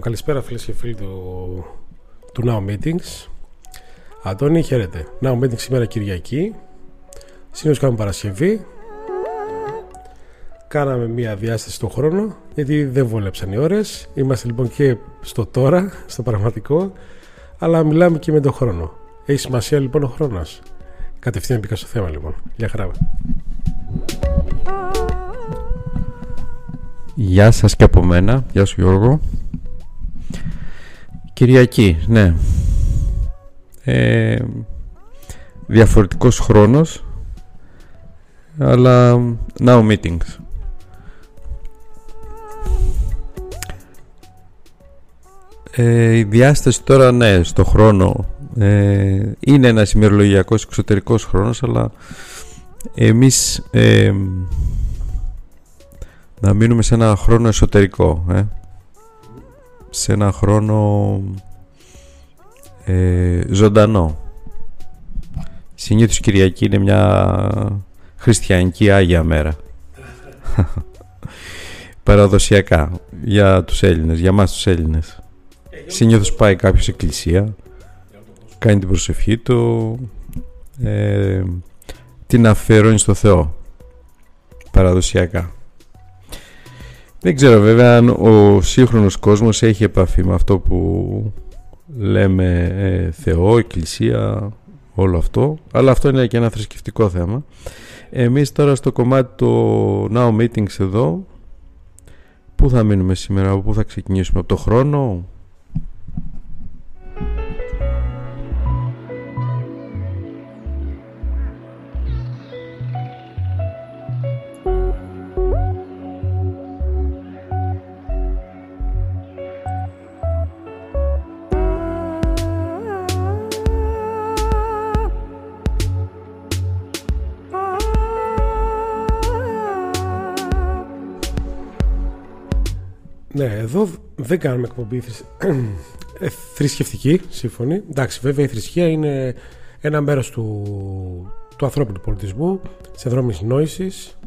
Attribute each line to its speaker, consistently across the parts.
Speaker 1: καλησπέρα φίλες και φίλοι του, του Now Meetings. Αντώνη, χαίρετε. Now Meetings σήμερα Κυριακή. Συνήθως κάνουμε Παρασκευή. Κάναμε μία διάσταση στο χρόνο γιατί δεν βόλεψαν οι ώρες. Είμαστε λοιπόν και στο τώρα, στο πραγματικό, αλλά μιλάμε και με τον χρόνο. Έχει σημασία λοιπόν ο χρόνος. Κατευθείαν μπήκα στο θέμα λοιπόν. Γεια χαρά.
Speaker 2: Γεια σας και από μένα. Γεια σου Γιώργο. Κυριακή, ναι. Ε, διαφορετικός χρόνος αλλά now meetings ε, η διάσταση τώρα ναι στο χρόνο ε, είναι ένας ημερολογιακός εξωτερικός χρόνος αλλά εμείς ε, να μείνουμε σε ένα χρόνο εσωτερικό ε σε ένα χρόνο ε, ζωντανό. Συνήθως Κυριακή είναι μια χριστιανική Άγια μέρα. Παραδοσιακά για τους Έλληνες, για μας τους Έλληνες. Συνήθως πάει κάποιος εκκλησία, κάνει την προσευχή του, ε, την αφιερώνει στο Θεό. Παραδοσιακά. Δεν ξέρω βέβαια αν ο σύγχρονος κόσμος έχει επαφή με αυτό που λέμε ε, Θεό, Εκκλησία, όλο αυτό. Αλλά αυτό είναι και ένα θρησκευτικό θέμα. Εμείς τώρα στο κομμάτι του Now Meetings εδώ, πού θα μείνουμε σήμερα, πού θα ξεκινήσουμε, από το χρόνο,
Speaker 1: Ναι, εδώ δεν κάνουμε εκπομπή ε, θρησκευτική, σύμφωνη. Εντάξει, βέβαια η θρησκεία είναι ένα μέρος του, του ανθρώπινου πολιτισμού, τη δρόμη νόησης.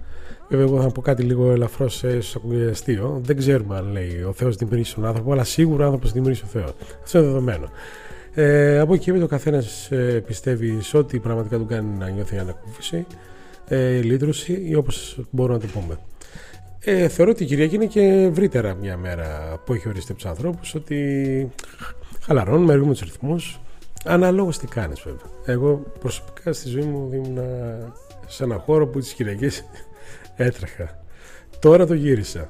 Speaker 1: Βέβαια, εγώ θα πω κάτι λίγο ελαφρώς, ίσω ακούγεται αστείο. Δεν ξέρουμε αν λέει ο Θεός δημιουργήσει τον άνθρωπο, αλλά σίγουρα ο άνθρωπος δημιουργήσει ο Θεό. Αυτό είναι δεδομένο. Ε, από εκεί και μετά ο καθένας ε, πιστεύει σε ό,τι πραγματικά του κάνει να νιώθει ανακούφιση, ε, λύτρωση ή όπως μπορούμε να το πούμε. Ε, θεωρώ ότι η Κυριακή είναι και ευρύτερα μια μέρα που έχει οριστεί από τους ανθρώπους ότι χαλαρώνουμε, εργούμε τους ρυθμούς. Αναλόγως τι κάνεις, βέβαια. Εγώ προσωπικά στη ζωή μου ήμουν σε ένα χώρο που τις Κυριακές έτρεχα. Τώρα το γύρισα.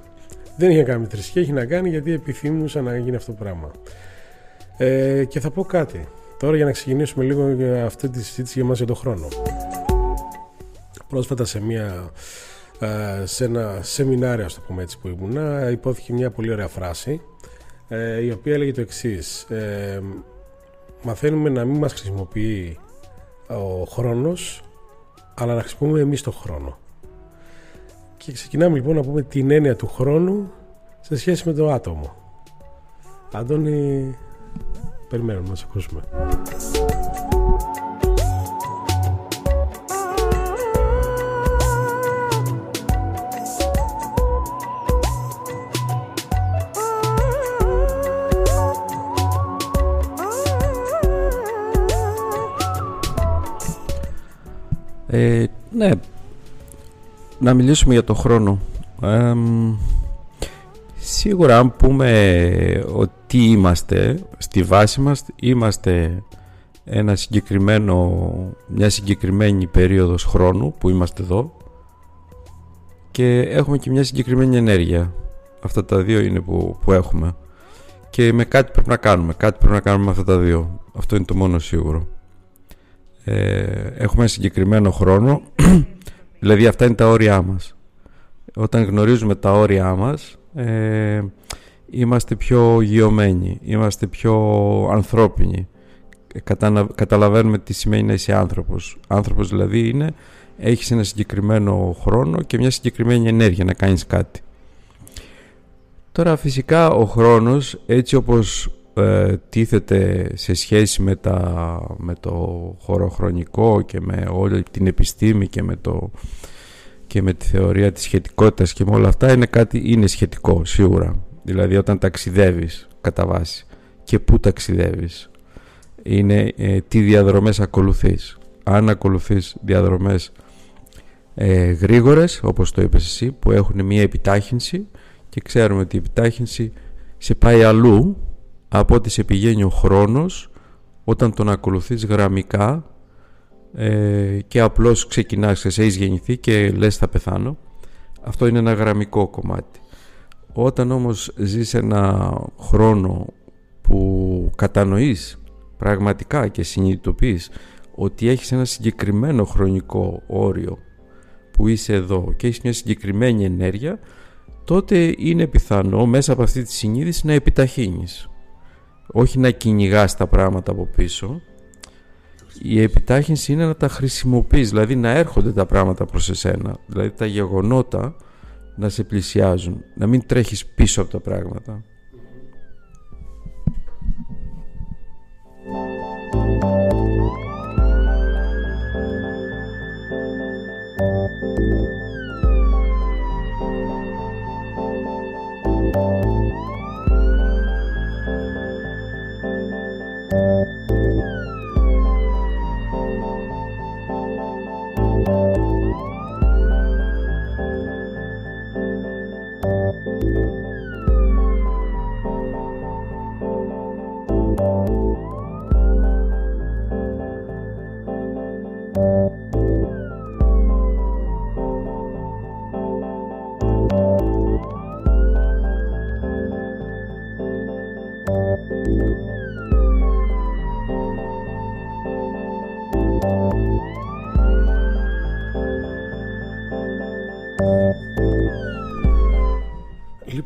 Speaker 1: Δεν είχε να κάνει με θρησκεία, έχει να κάνει γιατί επιθυμούσα να γίνει αυτό το πράγμα. Ε, και θα πω κάτι. Τώρα για να ξεκινήσουμε λίγο για αυτή τη συζήτηση για μας για τον χρόνο. Πρόσφατα σε μια ε, σε ένα σεμινάριο, ας το πούμε έτσι, που ήμουνα, υπόθηκε μια πολύ ωραία φράση ε, η οποία έλεγε το εξής. Ε, μαθαίνουμε να μην μας χρησιμοποιεί ο χρόνος αλλά να χρησιμοποιούμε εμείς το χρόνο και ξεκινάμε λοιπόν να πούμε την έννοια του χρόνου σε σχέση με το άτομο Αντώνη περιμένουμε να σε ακούσουμε
Speaker 2: Ε, ναι, να μιλήσουμε για το χρόνο. σίγουρα αν πούμε ότι είμαστε στη βάση μας είμαστε ένα συγκεκριμένο, μια συγκεκριμένη περίοδος χρόνου που είμαστε εδώ και έχουμε και μια συγκεκριμένη ενέργεια. Αυτά τα δύο είναι που, που έχουμε. Και με κάτι πρέπει να κάνουμε κάτι πρέπει να κάνουμε με αυτά τα δύο. Αυτό είναι το μόνο σίγουρο ε, έχουμε ένα συγκεκριμένο χρόνο. Δηλαδή αυτά είναι τα όρια μας. Όταν γνωρίζουμε τα όρια μας ε, είμαστε πιο γιωμένοι είμαστε πιο ανθρώπινοι. Καταλαβαίνουμε τι σημαίνει να είσαι άνθρωπος. Άνθρωπος δηλαδή είναι έχεις ένα συγκεκριμένο χρόνο και μια συγκεκριμένη ενέργεια να κάνεις κάτι. Τώρα φυσικά ο χρόνος έτσι όπως ε, τίθεται σε σχέση με, τα, με το χωροχρονικό και με όλη την επιστήμη και με, το, και με τη θεωρία της σχετικότητας και με όλα αυτά είναι κάτι είναι σχετικό σίγουρα. Δηλαδή όταν ταξιδεύεις κατά βάση και πού ταξιδεύεις είναι ε, τι διαδρομές ακολουθείς. Αν ακολουθείς διαδρομές ε, γρήγορες όπως το είπες εσύ που έχουν μια επιτάχυνση και ξέρουμε ότι η επιτάχυνση σε πάει αλλού από ότι σε πηγαίνει ο χρόνος όταν τον ακολουθείς γραμμικά ε, και απλώς ξεκινάς, σε έχεις γεννηθεί και λες θα πεθάνω αυτό είναι ένα γραμμικό κομμάτι. Όταν όμως ζεις ένα χρόνο που κατανοείς πραγματικά και συνειδητοποιείς ότι έχεις ένα συγκεκριμένο χρονικό όριο που είσαι εδώ και έχεις μια συγκεκριμένη ενέργεια τότε είναι πιθανό μέσα από αυτή τη συνείδηση να επιταχύνεις όχι να κυνηγάς τα πράγματα από πίσω. Η επιτάχυνση είναι να τα χρησιμοποιείς δηλαδή να έρχονται τα πράγματα προς εσένα. Δηλαδή τα γεγονότα να σε πλησιάζουν να μην τρέχεις πίσω από τα πράγματα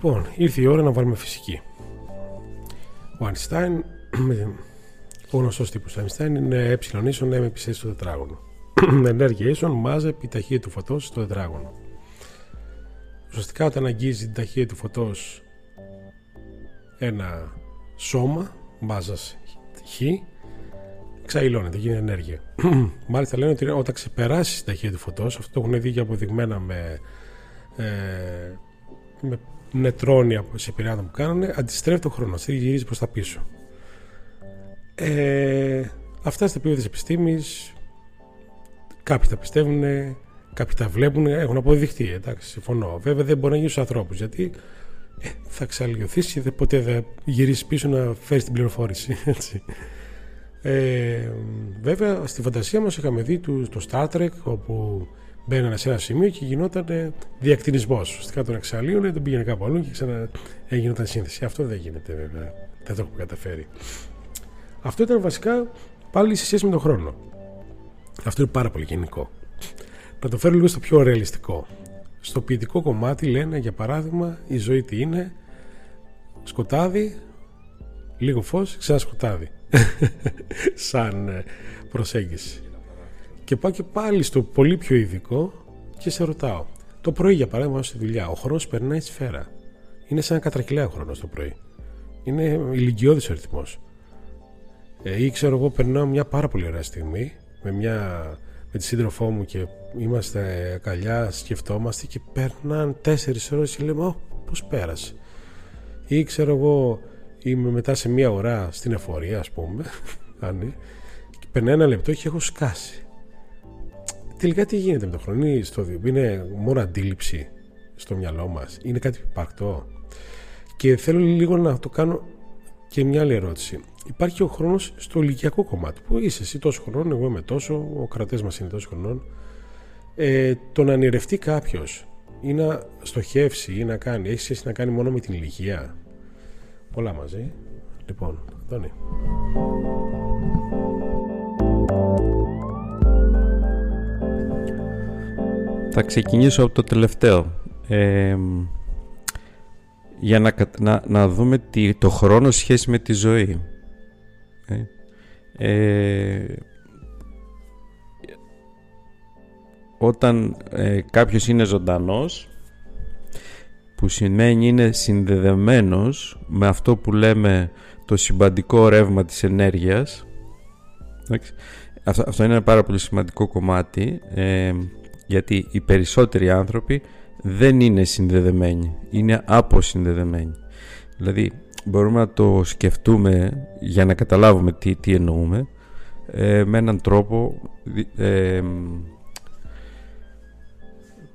Speaker 1: Λοιπόν, ήρθε η ώρα να βάλουμε φυσική. Ο Einstein, ο γνωστός τύπος του Einstein είναι ε ίσον με επισέση στο τετράγωνο. Ενέργεια ίσον μάζε η ταχύτητα του φωτός στο τετράγωνο. Ουσιαστικά όταν αγγίζει την ταχύτητα του φωτός ένα σώμα, μάζας χ, εξαϊλώνεται, γίνει ενέργεια. Μάλιστα λένε ότι όταν ξεπεράσει την ταχύτητα του φωτός, αυτό το έχουν δει και αποδειγμένα με, ε, με νετρόνια σε πειράματα που κάνανε, αντιστρέφει το χρόνο, αυτή γυρίζει προς τα πίσω. Ε, αυτά στα επίπεδα της επιστήμης, κάποιοι τα πιστεύουν, κάποιοι τα βλέπουν, έχουν αποδειχτεί. Εντάξει, συμφωνώ. Βέβαια δεν μπορεί να γίνει στους ανθρώπους γιατί ε, θα ξαλειωθεί και ποτέ δεν γυρίσει πίσω να φέρεις την πληροφόρηση. Έτσι. Ε, βέβαια στη φαντασία μας είχαμε δει το Star Trek όπου μπαίνανε σε ένα σημείο και γινόταν διακτηνισμός. Ουσιαστικά τον εξαλείωνε, τον πήγαινε κάπου αλλού και ξανά έγιναν σύνθεση. Αυτό δεν γίνεται βέβαια. Δεν το έχουμε καταφέρει. Αυτό ήταν βασικά πάλι σε σχέση με τον χρόνο. Αυτό είναι πάρα πολύ γενικό. Να το φέρω λίγο στο πιο ρεαλιστικό. Στο ποιητικό κομμάτι λένε για παράδειγμα η ζωή τι είναι σκοτάδι, λίγο φως, ξανά σκοτάδι. Σαν ε, προσέγγιση. Και πάω και πάλι στο πολύ πιο ειδικό και σε ρωτάω. Το πρωί, για παράδειγμα, στη δουλειά, ο χρόνος περνάει σφαίρα. Είναι σαν να κατρακυλάει ο χρόνος το πρωί. Είναι ηλικιώδης ο ρυθμός. Ε, ή ξέρω εγώ, περνάω μια πάρα πολύ ωραία στιγμή με, μια, με τη σύντροφό μου και είμαστε καλιά, σκεφτόμαστε και περνάνε τέσσερις ώρες και λέμε, Ω, πώς πέρασε. Ή ξέρω εγώ, είμαι μετά σε μια ώρα στην εφορία, ας πούμε, και περνάει ένα λεπτό και έχω σκάσει τελικά τι γίνεται με το χρόνο, στο, είναι μόνο αντίληψη στο μυαλό μας. Είναι κάτι υπαρκτό. Και θέλω λίγο να το κάνω και μια άλλη ερώτηση. Υπάρχει ο χρόνος στο ηλικιακό κομμάτι που είσαι εσύ τόσο χρόνο, εγώ είμαι τόσο, ο κρατές μας είναι τόσο χρονών. Ε, το να ανηρευτεί κάποιος ή να στοχεύσει ή να κάνει, έχεις σχέση να κάνει μόνο με την ηλικία; Πολλά μαζί. Λοιπόν, Αντώνη.
Speaker 2: Θα ξεκινήσω από το τελευταίο. Ε, για να, να, να δούμε τι, το χρόνο σχέση με τη ζωή. Ε, ε, όταν ε, κάποιος είναι ζωντανός που σημαίνει είναι συνδεδεμένος με αυτό που λέμε το συμπαντικό ρεύμα της ενέργειας αυτό, αυτό είναι ένα πάρα πολύ σημαντικό κομμάτι ε, γιατί οι περισσότεροι άνθρωποι δεν είναι συνδεδεμένοι, είναι αποσυνδεδεμένοι. Δηλαδή μπορούμε να το σκεφτούμε για να καταλάβουμε τι, τι εννοούμε ε, με έναν τρόπο ε,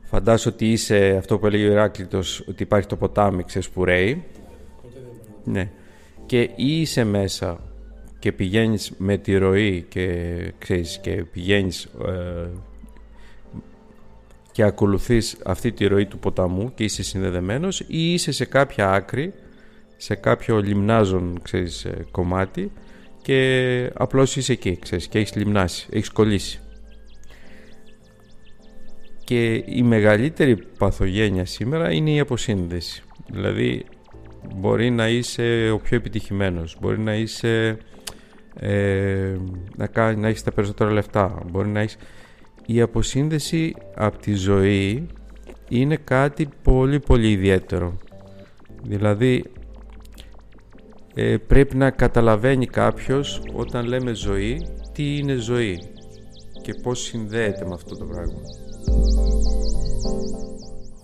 Speaker 2: φαντάσου ότι είσαι αυτό που έλεγε ο Ηράκλητος ότι υπάρχει το ποτάμι ξέρεις που ρέει ναι. και ή είσαι μέσα και πηγαίνεις με τη ροή και, ξέρεις, και πηγαίνεις ε, και ακολουθείς αυτή τη ροή του ποταμού και είσαι συνδεδεμένος ή είσαι σε κάποια άκρη, σε κάποιο λιμνάζον ξέρεις, ε, κομμάτι και απλώς είσαι εκεί ξέρεις, και έχεις λιμνάσει, έχεις κολλήσει. Και η μεγαλύτερη παθογένεια σήμερα είναι η αποσύνδεση. Δηλαδή μπορεί να είσαι ο πιο επιτυχημένος, μπορεί να είσαι ε, να, να έχεις τα περισσότερα λεφτά, μπορεί να έχεις η αποσύνδεση από τη ζωή είναι κάτι πολύ πολύ ιδιαίτερο. Δηλαδή ε, πρέπει να καταλαβαίνει κάποιος όταν λέμε ζωή τι είναι ζωή και πώς συνδέεται με αυτό το πράγμα.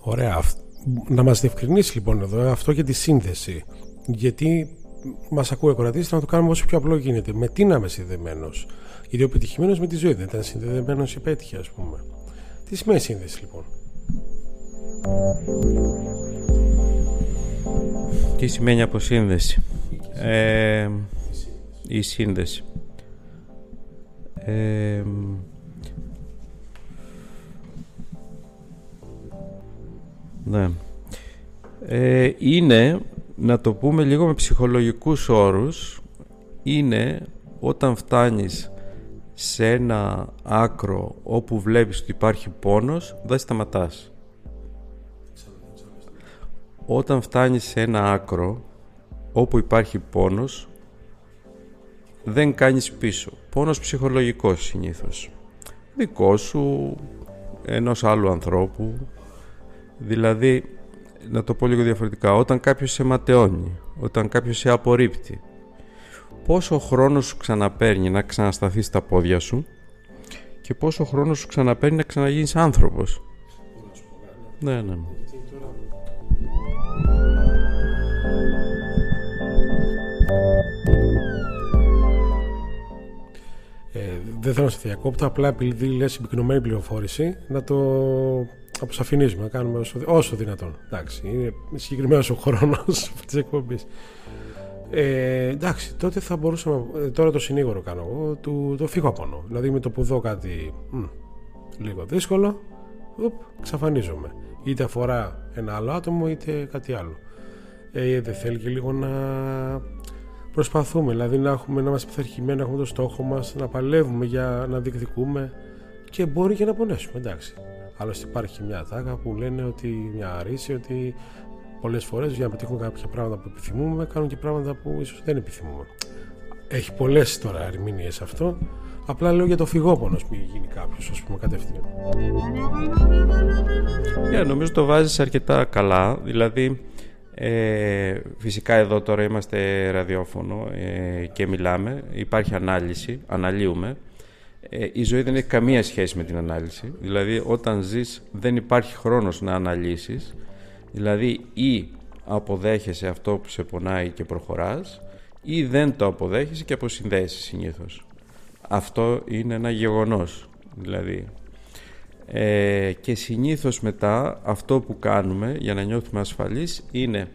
Speaker 1: Ωραία. Να μας διευκρινίσει λοιπόν εδώ αυτό για τη σύνδεση. Γιατί μας ακούει ο να το κάνουμε όσο πιο απλό γίνεται. Με τι να είμαι συνδεμένος; Γιατί ο επιτυχημένος με τη ζωή δεν ήταν συνδεδεμένο υπέτυχε, ας πούμε. Τι σημαίνει σύνδεση, λοιπόν;
Speaker 2: Τι σημαίνει αποσύνδεση; Ε, η σύνδεση. Ε, ναι. Ε, είναι, να το πούμε λίγο με ψυχολογικούς όρους, είναι όταν φτάνεις σε ένα άκρο όπου βλέπεις ότι υπάρχει πόνος δεν σταματάς. Όταν φτάνεις σε ένα άκρο όπου υπάρχει πόνος δεν κάνεις πίσω. Πόνος ψυχολογικός συνήθως. Δικός σου ενός άλλου ανθρώπου. Δηλαδή να το πω λίγο διαφορετικά όταν κάποιος σε ματαιώνει όταν κάποιος σε απορρίπτει πόσο χρόνο σου ξαναπέρνει να ξανασταθείς στα πόδια σου και πόσο χρόνο σου ξαναπέρνει να ξαναγίνεις άνθρωπος; Ναι, ναι.
Speaker 1: Ε, δεν θέλω να σε διακόπτω, απλά επειδή λες συμπυκνωμένη πληροφόρηση, να το αποσαφηνίζουμε, να κάνουμε όσο, όσο δυνατόν. Εντάξει, είναι συγκεκριμένος ο χρόνος της εκπομπής. Ε, εντάξει, τότε θα μπορούσαμε. Ε, τώρα το συνήγορο κάνω εγώ. Του, το φύγω από Δηλαδή με το που δω κάτι μ, λίγο δύσκολο, ουπ, ξαφανίζομαι. Είτε αφορά ένα άλλο άτομο, είτε κάτι άλλο. Ε, δεν θέλει και λίγο να προσπαθούμε, δηλαδή να, έχουμε, να είμαστε πειθαρχημένοι, να έχουμε το στόχο μας, να παλεύουμε για να διεκδικούμε και μπορεί και να πονέσουμε. Εντάξει. Άλλωστε υπάρχει μια τάκα που λένε ότι μια αρίση ότι πολλές φορές για να πετύχουμε κάποια πράγματα που επιθυμούμε, κάνουν και πράγματα που ίσως δεν επιθυμούμε. Έχει πολλές τώρα ερμηνείες αυτό. Απλά λέω για το φυγόπονος που γίνει κάποιος, ας πούμε, κατευθείαν.
Speaker 2: Yeah, νομίζω το βάζεις αρκετά καλά. Δηλαδή, ε, φυσικά εδώ τώρα είμαστε ραδιόφωνο ε, και μιλάμε. Υπάρχει ανάλυση, αναλύουμε. Ε, η ζωή δεν έχει καμία σχέση με την ανάλυση. Δηλαδή, όταν ζεις δεν υπάρχει χρόνος να αναλύσεις Δηλαδή ή αποδέχεσαι αυτό που σε πονάει και προχωράς ή δεν το αποδέχεσαι και αποσυνδέεσαι συνήθως. Αυτό είναι ένα γεγονός. Δηλαδή Ε, και συνήθως μετά αυτό που κάνουμε για να νιώθουμε ασφαλείς είναι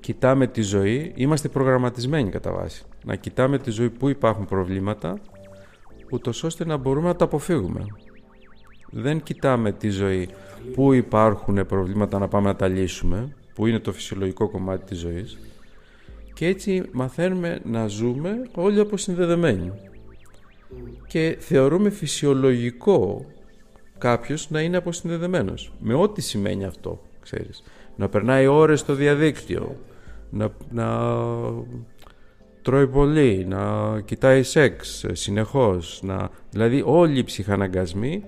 Speaker 2: κοιτάμε τη ζωή, είμαστε προγραμματισμένοι κατά βάση, να κοιτάμε τη ζωή που υπάρχουν προβλήματα ούτως ώστε να μπορούμε να τα αποφύγουμε. Δεν κοιτάμε τη ζωή που υπάρχουν προβλήματα να πάμε να τα λύσουμε, που είναι το φυσιολογικό κομμάτι της ζωής και έτσι μαθαίνουμε να ζούμε όλοι αποσυνδεδεμένοι. Και θεωρούμε φυσιολογικό κάποιος να είναι αποσυνδεδεμένος. Με ό,τι σημαίνει αυτό, ξέρεις. Να περνάει ώρες στο διαδίκτυο, να, να τρώει πολύ, να κοιτάει σεξ συνεχώς. Να... Δηλαδή όλοι οι ψυχαναγκασμοί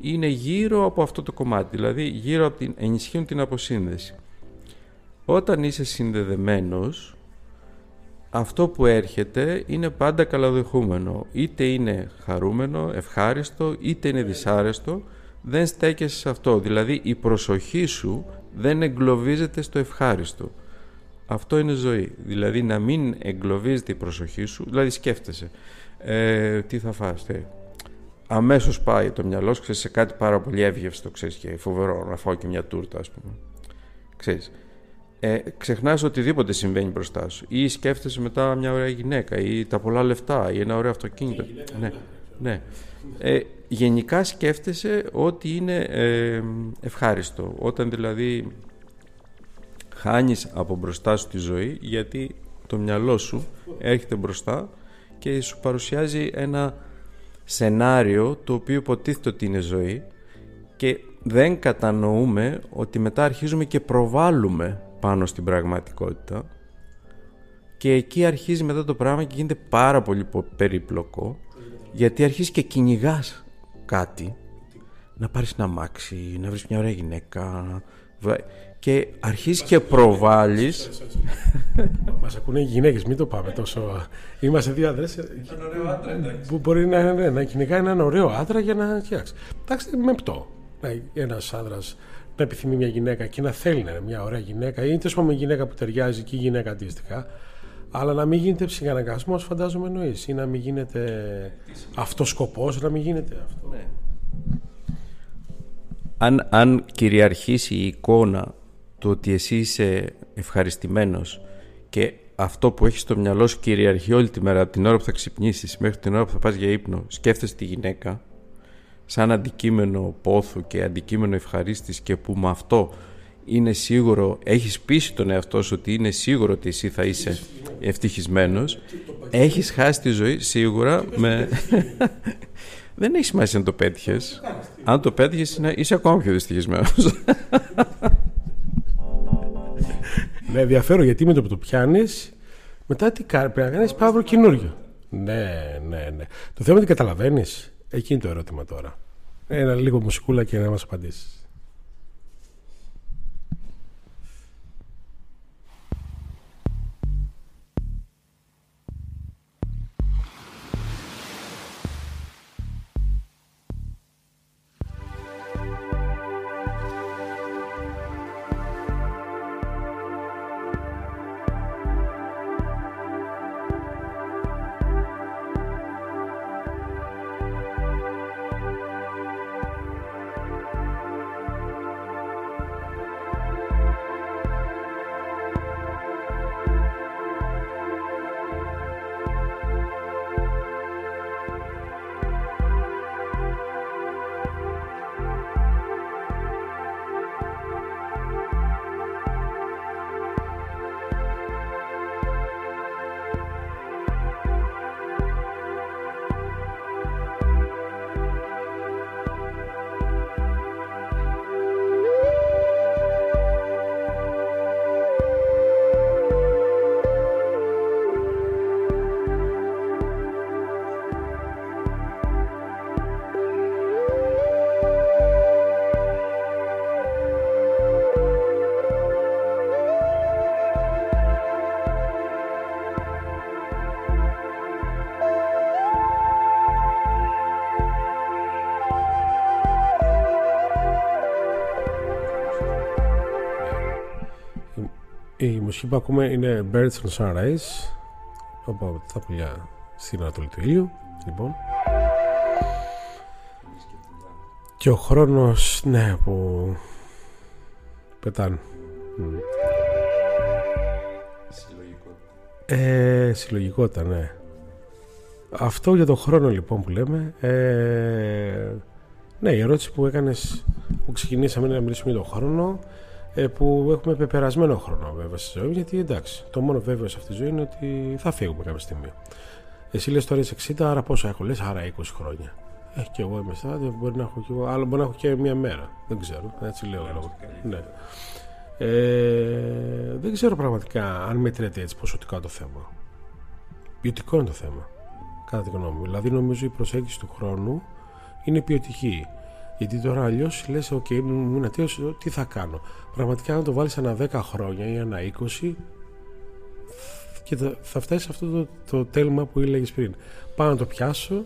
Speaker 2: είναι γύρω από αυτό το κομμάτι, δηλαδή γύρω από την, ενισχύουν την αποσύνδεση. Όταν είσαι συνδεδεμένος, αυτό που έρχεται είναι πάντα καλαδεχούμενο. Είτε είναι χαρούμενο, ευχάριστο, είτε είναι δυσάρεστο, δεν στέκεσαι σε αυτό. Δηλαδή η προσοχή σου δεν εγκλωβίζεται στο ευχάριστο. Αυτό είναι ζωή. Δηλαδή να μην εγκλωβίζεται η προσοχή σου, δηλαδή σκέφτεσαι ε, τι θα φας, τι. Αμέσως πάει το μυαλό σου σε κάτι πάρα πολύ εύγευστο, ξέρεις, και φοβερό να φάω και μια τούρτα, ας πούμε. Ξέρεις, ε, ξεχνάς οτιδήποτε συμβαίνει μπροστά σου ή σκέφτεσαι μετά μια ωραία γυναίκα ή τα πολλά λεφτά ή ένα ωραίο αυτοκίνητο. Ναι, ναι. Ε, γενικά σκέφτεσαι ότι είναι ε, ευχάριστο. Όταν δηλαδή χάνεις από μπροστά σου τη ζωή γιατί το μυαλό σου έρχεται μπροστά και σου παρουσιάζει ένα σενάριο το οποίο υποτίθεται ότι είναι ζωή και δεν κατανοούμε ότι μετά αρχίζουμε και προβάλλουμε πάνω στην πραγματικότητα και εκεί αρχίζει μετά το πράγμα και γίνεται πάρα πολύ περίπλοκο γιατί αρχίζει και κυνηγάς κάτι. Να πάρεις ένα μάξι, να βρεις μια ωραία γυναίκα και αρχίζεις και προβάλλεις
Speaker 1: Μας ακούνε οι γυναίκες, μην το πάμε τόσο Είμαστε δύο άντρες Που μπορεί να, ναι, να κυνηγάει έναν ωραίο άντρα για να φτιάξει Εντάξει, με πτώ Ένας άντρας να επιθυμεί μια γυναίκα και να θέλει να είναι μια ωραία γυναίκα ή τέλος μια γυναίκα που ταιριάζει και η γυναίκα αντίστοιχα. Αλλά να μην γίνεται ψυχαναγκασμός, φαντάζομαι εννοείς. Ή να μην γίνεται αυτός σκοπός, να μην γίνεται αυτό. Ναι.
Speaker 2: Αν, αν κυριαρχήσει η εικόνα του ότι εσύ είσαι ευχαριστημένος και αυτό που έχεις στο μυαλό σου κυριαρχεί όλη τη μέρα από την ώρα που θα ξυπνήσεις μέχρι την ώρα που θα πας για ύπνο σκέφτεσαι τη γυναίκα σαν αντικείμενο πόθου και αντικείμενο ευχαρίστης και που με αυτό είναι σίγουρο, έχεις πείσει τον εαυτό σου ότι είναι σίγουρο ότι εσύ θα είσαι ευτυχισμένος, έχεις χάσει τη ζωή σίγουρα με... Δεν έχει σημασία να το πέτυχες. Αν το πέτυχες, είσαι ακόμα πιο δυστυχισμένος.
Speaker 1: Ναι, ενδιαφέρον γιατί με το που το πιάνεις, μετά τι κάνει, πρέπει να κάνεις παύρο καινούριο. Ναι, ναι, ναι. Το θέμα είναι ότι καταλαβαίνεις. Εκεί είναι το ερώτημα τώρα. Ένα λίγο μουσικούλα και να μας απαντήσεις. μουσική που ακούμε είναι Birds on Sunrise από τα πουλιά στην Ανατολή του ήλιου λοιπόν. Και ο χρόνος ναι που πετάνε. Ε, συλλογικότητα ναι. Αυτό για τον χρόνο λοιπόν που λέμε. Ε, ναι η ερώτηση που έκανες που ξεκινήσαμε να μιλήσουμε για τον χρόνο. ε, που έχουμε πεπερασμένο χρόνο βέβαια στη ζωή γιατί εντάξει το μόνο βέβαιο σε αυτή τη ζωή είναι ότι θα φύγουμε κάποια στιγμή εσύ λες τώρα είσαι 60 άρα πόσο έχω λες άρα 20 χρόνια ε, και εγώ είμαι στάδιο, μπορεί να έχω και εγώ, άλλο μπορεί να έχω και μία μέρα. Δεν ξέρω, έτσι λέω. Λόγω. Ναι. Ε, δεν ξέρω πραγματικά αν μετρέται έτσι ποσοτικά το θέμα. Ποιοτικό είναι το θέμα, κατά τη γνώμη μου. Δηλαδή, νομίζω η προσέγγιση του χρόνου είναι ποιοτική. Γιατί τώρα αλλιώς λες: OK, μου είναι τι θα κάνω. Πραγματικά, αν το βάλεις ένα 10 χρόνια ή ένα 20, και θα φτάσει σε αυτό το, το τέλμα που έλεγες πριν. Πάω να το πιάσω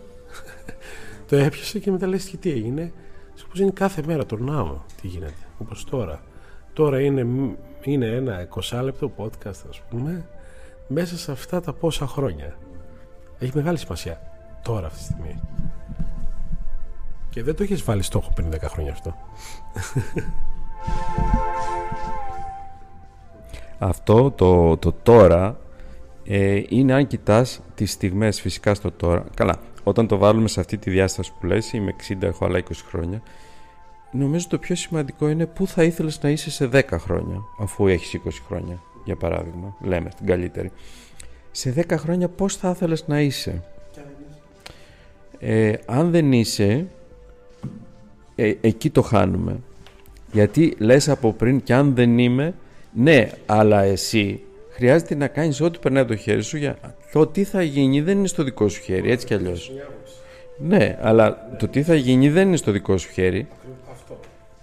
Speaker 1: το έπιασε και μετά λες και τι έγινε; Σκοπός είναι κάθε μέρα το ναό τι γίνεται. Όπως τώρα. Τώρα είναι, είναι ένα 20 λεπτό podcast ας πούμε μέσα σε αυτά τα πόσα χρόνια. Έχει μεγάλη σημασία τώρα αυτή τη στιγμή. Και δεν το έχεις βάλει στόχο πριν 10 χρόνια αυτό.
Speaker 2: Αυτό το, το τώρα ε, είναι αν κοιτάς τις στιγμές φυσικά στο τώρα. Καλά, όταν το βάλουμε σε αυτή τη διάσταση που λες, είμαι 60, έχω άλλα 20 χρόνια, νομίζω το πιο σημαντικό είναι πού θα ήθελες να είσαι σε 10 χρόνια, αφού έχεις 20 χρόνια, για παράδειγμα, λέμε την καλύτερη. Σε 10 χρόνια πώς θα ήθελες να είσαι. Ε, αν δεν είσαι, ε, εκεί το χάνουμε. Γιατί λες από πριν και αν δεν είμαι, ναι, αλλά εσύ χρειάζεται να κάνεις ό,τι περνάει το χέρι σου για το τι θα γίνει δεν είναι στο δικό σου χέρι, έτσι κι αλλιώς. Ναι, αλλά το τι θα γίνει δεν είναι στο δικό σου χέρι.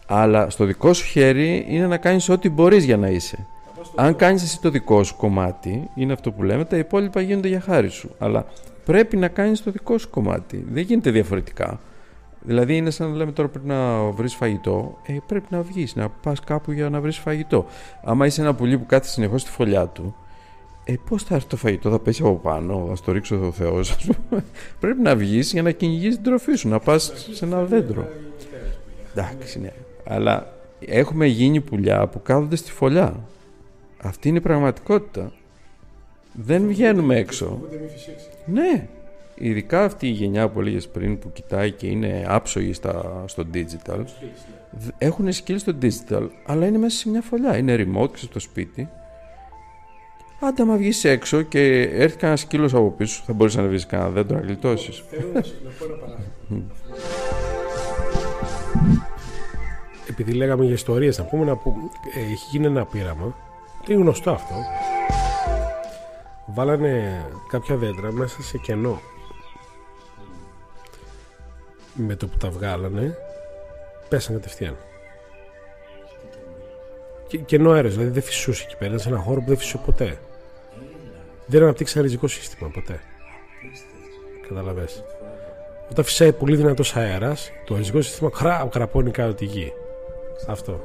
Speaker 2: Αλλά στο δικό σου χέρι είναι να κάνεις ό,τι μπορείς για να είσαι. Αν κάνεις εσύ το δικό σου κομμάτι, είναι αυτό που λέμε, τα υπόλοιπα γίνονται για χάρη σου. Αλλά πρέπει να κάνεις το δικό σου κομμάτι. Δεν γίνεται διαφορετικά. Δηλαδή είναι σαν να λέμε τώρα πρέπει να βρεις φαγητό. Ε, πρέπει να βγεις, να πας κάπου για να βρεις φαγητό. Άμα είσαι ένα πουλί που κάθεται συνεχώς στη φωλιά του, ε, πώς θα έρθει το φαγητό, θα πέσει από πάνω, θα το ρίξω ο Θεός, ας πούμε. Πρέπει να βγεις για να κυνηγήσεις την τροφή σου, να πας σε ένα δέντρο. Εντάξει, ναι. Αλλά έχουμε γίνει πουλιά που κάθονται στη φωλιά. Αυτή είναι η πραγματικότητα. Δεν βγαίνουμε έξω. Ναι. Ειδικά αυτή η γενιά που έλεγε πριν που κοιτάει και είναι άψογη στα, στο digital. Έχουν skills στο digital, αλλά είναι μέσα σε μια φωλιά. Είναι remote και στο σπίτι Άντε, άμα βγεις έξω και έρθει κανένας σκύλος από πίσω, θα μπορείς να βρεις κανένα δέντρο να γλιτώσεις.
Speaker 1: Επειδή λέγαμε για ιστορίες, να πούμε να που έχει γίνει ένα πείραμα. Είναι γνωστό αυτό. Βάλανε κάποια δέντρα μέσα σε κενό. Με το που τα βγάλανε, πέσανε κατευθείαν. Και, κενό αέρας, δηλαδή δεν φυσούσε εκεί πέρα. σε ένα χώρο που δεν φυσούσε ποτέ. Δεν αναπτύξει ριζικό σύστημα ποτέ. Καταλαβέ. Όταν φυσάει πολύ δυνατός αέρας, το ριζικό σύστημα κρά, κραπώνει κάτω τη γη. Αυτό.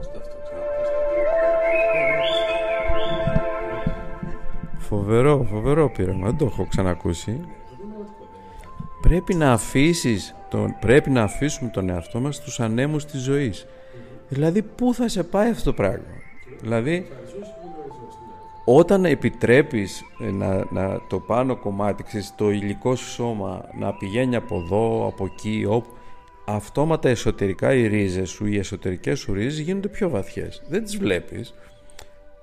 Speaker 2: Φοβερό, φοβερό πείραμα. Δεν το έχω ξανακούσει. Πρέπει να αφήσεις τον, πρέπει να αφήσουμε τον εαυτό μας στους ανέμους της ζωής. Δηλαδή πού θα σε πάει αυτό το πράγμα; Δηλαδή όταν επιτρέπεις ε, να, να το πάνω κομμάτι, ξέρεις, το υλικό σου σώμα να πηγαίνει από εδώ, από εκεί, όπου, αυτόματα εσωτερικά οι ρίζες σου, οι εσωτερικές σου ρίζες γίνονται πιο βαθιές. Δεν τις βλέπεις,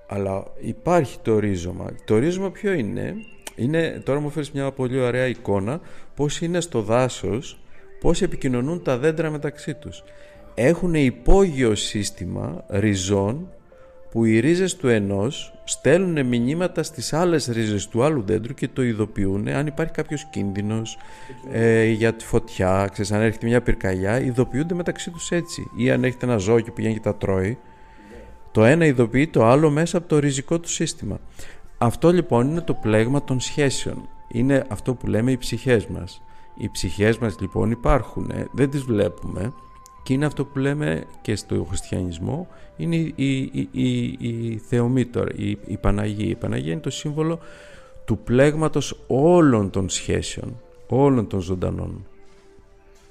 Speaker 2: αλλά υπάρχει το ρίζωμα. Το ρίζωμα ποιο είναι, είναι τώρα μου φέρεις μια πολύ ωραία εικόνα, πώς είναι στο δάσος, πώς επικοινωνούν τα δέντρα μεταξύ τους. Έχουν υπόγειο σύστημα ριζών που οι ρίζες του ενός στέλνουν μηνύματα στις άλλες ρίζες του άλλου δέντρου και το ειδοποιούν αν υπάρχει κάποιος κίνδυνος ε, για τη φωτιά, ξέρεις, αν έρχεται μια πυρκαγιά, ειδοποιούνται μεταξύ τους έτσι. Ή αν έχετε ένα ζώο και πηγαίνει και τα τρώει, το ένα ειδοποιεί το άλλο μέσα από το ριζικό του σύστημα. Αυτό λοιπόν είναι το πλέγμα των σχέσεων. Είναι αυτό που λέμε οι ψυχές μας. Οι ψυχές μας λοιπόν υπάρχουν, δεν τις βλέπουμε, και είναι αυτό που λέμε και στο χριστιανισμό, είναι η, η, η, η Θεομήτωρα, η, η Παναγία. Η Παναγία είναι το σύμβολο του πλέγματος όλων των σχέσεων, όλων των ζωντανών.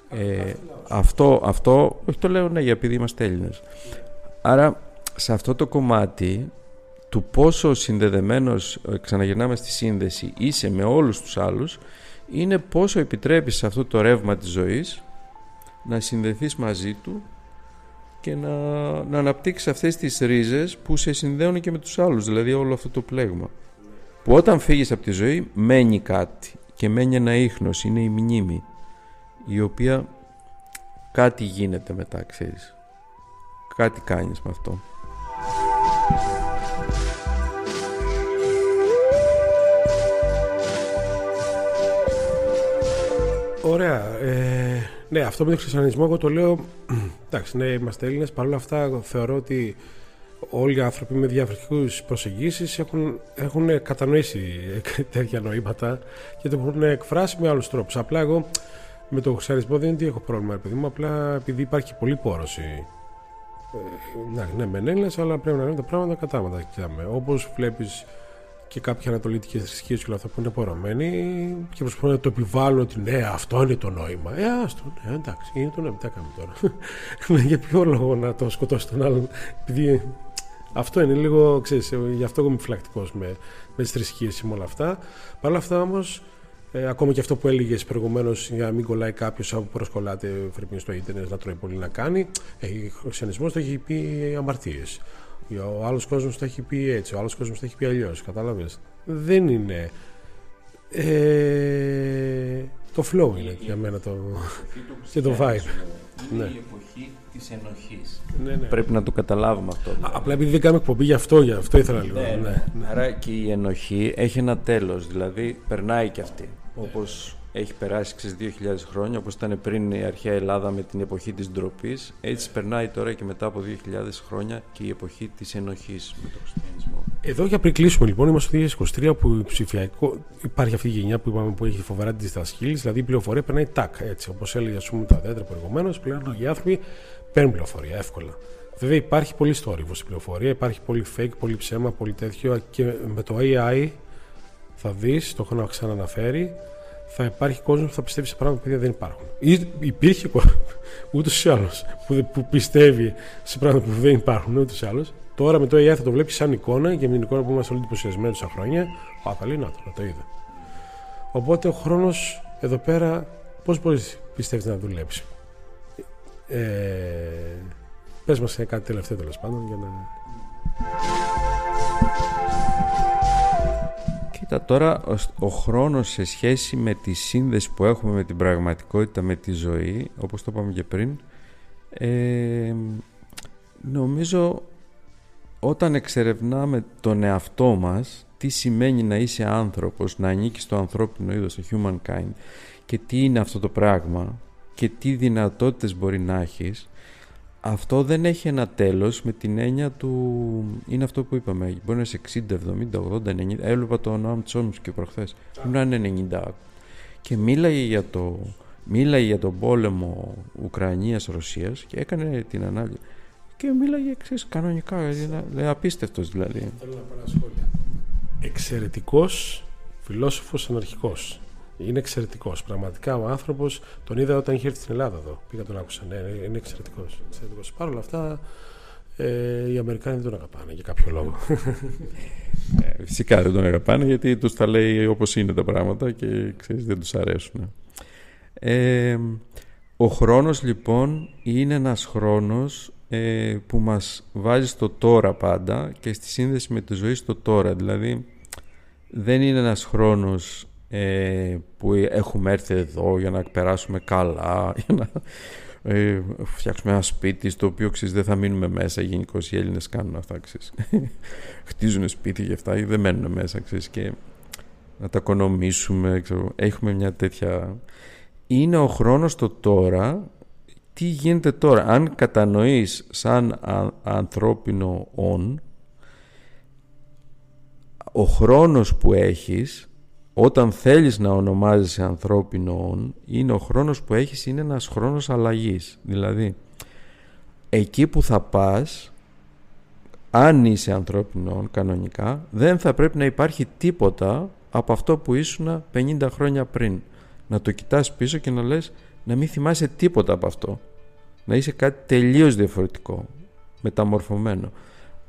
Speaker 2: Ε, αυτό, αυτό, όχι το λέω ναι, επειδή είμαστε Έλληνες. Άρα, σε αυτό το κομμάτι του πόσο συνδεδεμένος, ε, ξαναγυρνάμε στη σύνδεση, είσαι με όλους τους άλλους, είναι πόσο επιτρέπεις σε αυτό το ρεύμα της ζωής να συνδεθείς μαζί του και να, να αναπτύξεις αυτές τις ρίζες που σε συνδέουν και με τους άλλους, δηλαδή όλο αυτό το πλέγμα. Που όταν φύγεις από τη ζωή μένει κάτι και μένει ένα ίχνος, είναι η μνήμη, η οποία κάτι γίνεται μετά, ξέρεις. Κάτι κάνεις με αυτό.
Speaker 1: Ωραία. Ε, ναι, αυτό με τον χριστιανισμό εγώ το λέω. Εντάξει, ναι, είμαστε Έλληνες. Παρ' όλα αυτά θεωρώ ότι όλοι οι άνθρωποι με διαφορετικούς προσεγγίσεις έχουν, έχουν κατανοήσει τέτοια νοήματα και το έχουν εκφράσει με άλλους τρόπους. Απλά εγώ με τον χριστιανισμό δεν είναι ότι έχω πρόβλημα, επειδή μου, απλά επειδή υπάρχει πολλή πόρωση. Ε, ναι, ναι, μεν Έλληνες, αλλά πρέπει να είναι τα πράγματα κατάματα. Όπως βλέπεις και κάποια ανατολίτικε θρησκείες και όλα αυτά που είναι πορωμένοι και προσπαθούν να το επιβάλλουν ότι ναι, αυτό είναι το νόημα. Ε, άστο, ναι, εντάξει, είναι το νόημα. Τι κάνουμε τώρα. Για ποιο λόγο να το σκοτώσει τον άλλον, επειδή αυτό είναι λίγο, ξέρεις, γι' αυτό εγώ είμαι φυλακτικός με, με τις θρησκείες και με όλα αυτά. Παρ' όλα αυτά όμως, ε, ακόμα και αυτό που έλεγες προηγουμένως για να μην κολλάει κάποιος που προσκολάται στο ίντερνετ να τρώει πολύ να κάνει, ε, ο χριστιανισμός το έχει πει αμαρτίες. Ο άλλος κόσμος το έχει πει έτσι, ο άλλος κόσμος το έχει πει αλλιώς. Κατάλαβες. Δεν είναι. Ε, το flow είναι για μένα το. και το vibe.
Speaker 2: Είναι ναι. η εποχή της ενοχής. Ναι, ναι. Πρέπει να το καταλάβουμε αυτό.
Speaker 1: Δηλαδή. απλά επειδή δεν κάνουμε εκπομπή γι' αυτό, γι' αυτό ήθελα λίγο. Ναι,
Speaker 2: ναι, ναι. Άρα και η ενοχή έχει ένα τέλος. Δηλαδή περνάει και αυτή. Όπως έχει περάσει ξέρεις, 2.000 χρόνια, όπως ήταν πριν η αρχαία Ελλάδα με την εποχή της ντροπής. έτσι περνάει τώρα και μετά από 2.000 χρόνια και η εποχή της ενοχής με τον χριστιανισμό.
Speaker 1: Εδώ για πριν κλείσουμε λοιπόν, είμαστε το 2023 που ψηφιακό, υπάρχει αυτή η γενιά που, είπαμε, που έχει φοβερά τη διδασκύλη, δηλαδή η πληροφορία περνάει τάκ, έτσι, όπως έλεγε ας πούμε τα δέντρα προηγουμένως, πλέον οι άνθρωποι παίρνουν πληροφορία εύκολα. Βέβαια υπάρχει πολύ στόριβο στην πληροφορία, υπάρχει πολύ fake, πολύ ψέμα, πολύ τέτοιο και με το AI θα δεις, το έχω ξαναναφέρει, θα υπάρχει κόσμος που θα πιστεύει σε πράγματα που δεν υπάρχουν. Ή υπήρχε ούτως ή άλλως που, που πιστεύει σε πράγματα που δεν υπάρχουν ούτως ή άλλως. Τώρα με το AI θα το βλέπει σαν εικόνα και με την εικόνα που είμαστε όλοι εντυπωσιασμένοι τόσα χρόνια. Α, θα λέει να το, το είδα. Οπότε ο χρόνος εδώ πέρα πώς μπορείς πιστεύεις να δουλέψει; Ε, πες μας κάτι τελευταίο τέλος πάντων για να...
Speaker 2: Κοίτα τώρα ο, χρόνος σε σχέση με τη σύνδεση που έχουμε με την πραγματικότητα, με τη ζωή, όπως το είπαμε και πριν, ε, νομίζω όταν εξερευνάμε τον εαυτό μας, τι σημαίνει να είσαι άνθρωπος, να ανήκεις στο ανθρώπινο είδος, στο humankind και τι είναι αυτό το πράγμα και τι δυνατότητες μπορεί να έχεις, αυτό δεν έχει ένα τέλος με την έννοια του... Είναι αυτό που είπαμε. Μπορεί να είσαι 60, 70, 80, 90. Έβλεπα τον Νοάμ και προχθές. Μπορεί να είναι 90. Και μίλαγε για το... Μίλαγε για τον πόλεμο Ουκρανίας-Ρωσίας και έκανε την ανάλυση. Και μίλαγε εξής κανονικά, λέει απίστευτος δηλαδή. Θέλω να πω ένα σχόλιο.
Speaker 1: Εξαιρετικός φιλόσοφος αναρχικός. Είναι εξαιρετικός. Πραγματικά ο άνθρωπος τον είδα όταν είχε έρθει στην Ελλάδα εδώ. Πήγα τον άκουσα. Ναι, είναι εξαιρετικός. Εξαιρετικός. Παρ' όλα αυτά ε, οι Αμερικάνοι δεν τον αγαπάνε για κάποιο λόγο.
Speaker 2: Ε, φυσικά δεν τον αγαπάνε γιατί τους τα λέει όπως είναι τα πράγματα και ξέρεις, δεν τους αρέσουν. Ε, ο χρόνος λοιπόν είναι ένας χρόνος ε, που μας βάζει στο τώρα πάντα και στη σύνδεση με τη ζωή στο τώρα. Δηλαδή δεν είναι ένας χρόνος ε, που έχουμε έρθει εδώ για να περάσουμε καλά, για να ε, φτιάξουμε ένα σπίτι στο οποίο ξέρεις, δεν θα μείνουμε μέσα. Γενικώς οι Έλληνες κάνουν αυτά. Ξέρεις. Χτίζουν σπίτι και αυτά ή δεν μένουν μέσα. Ξέρεις, και να τα οικονομήσουμε. Ξέρω. Έχουμε μια τέτοια. Είναι ο χρόνος το τώρα. Τι γίνεται τώρα; Αν κατανοείς σαν ανθρώπινο όν ο χρόνος που έχεις όταν θέλεις να ονομάζεσαι ανθρώπινο είναι ο χρόνος που έχεις είναι ένας χρόνος αλλαγής δηλαδή εκεί που θα πας αν είσαι ανθρώπινο κανονικά δεν θα πρέπει να υπάρχει τίποτα από αυτό που ήσουν 50 χρόνια πριν να το κοιτάς πίσω και να λες να μην θυμάσαι τίποτα από αυτό. Να είσαι κάτι τελείως διαφορετικό, μεταμορφωμένο.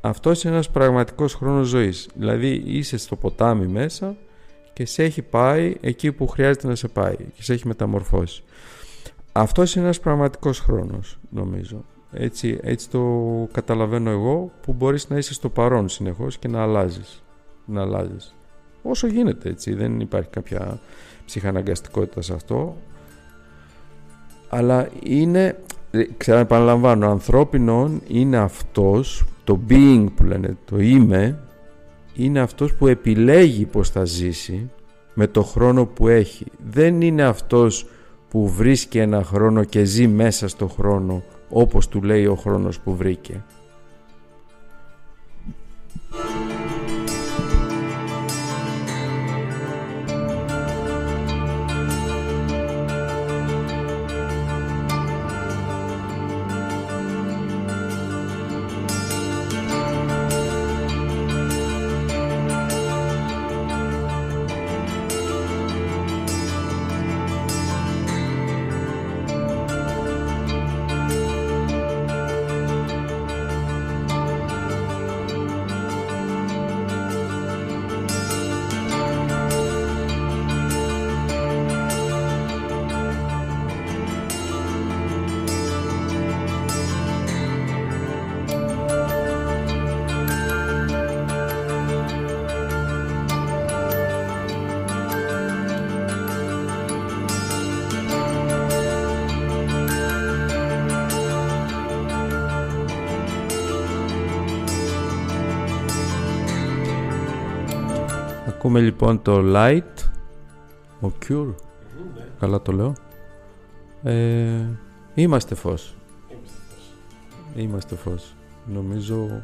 Speaker 2: Αυτός είναι ένας πραγματικός χρόνος ζωής. Δηλαδή είσαι στο ποτάμι μέσα και σε έχει πάει εκεί που χρειάζεται να σε πάει και σε έχει μεταμορφώσει. Αυτός είναι ένας πραγματικός χρόνος νομίζω. Έτσι, έτσι το καταλαβαίνω εγώ που μπορείς να είσαι στο παρόν συνεχώς και να αλλάζεις. Να αλλάζεις. Όσο γίνεται έτσι, δεν υπάρχει κάποια ψυχαναγκαστικότητα σε αυτό. Αλλά είναι, ξέρω επαναλαμβάνω, ανθρώπινο είναι αυτός, το being που λένε, το είμαι, είναι αυτός που επιλέγει πως θα ζήσει με το χρόνο που έχει. Δεν είναι αυτός που βρίσκει ένα χρόνο και ζει μέσα στο χρόνο όπως του λέει ο χρόνος που βρήκε. Ακούμε λοιπόν το Light, ο Cure, καλά το λέω. Ε, είμαστε φως. Είμαστε φως. Νομίζω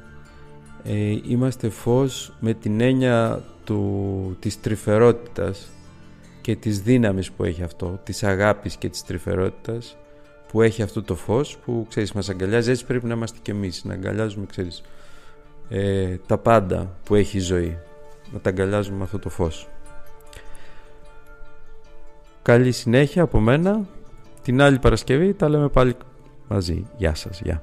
Speaker 2: ε, είμαστε φως με την έννοια του, της τρυφερότητας και της δύναμης που έχει αυτό, της αγάπης και της τρυφερότητας που έχει αυτό το φως που ξέρεις μας αγκαλιάζει, έτσι πρέπει να είμαστε κι εμείς, να αγκαλιάζουμε ξέρεις ε, τα πάντα που έχει η ζωή να τα αγκαλιάζουμε με αυτό το φως. Καλή συνέχεια από μένα. Την άλλη Παρασκευή τα λέμε πάλι μαζί. Γεια σας. Γεια.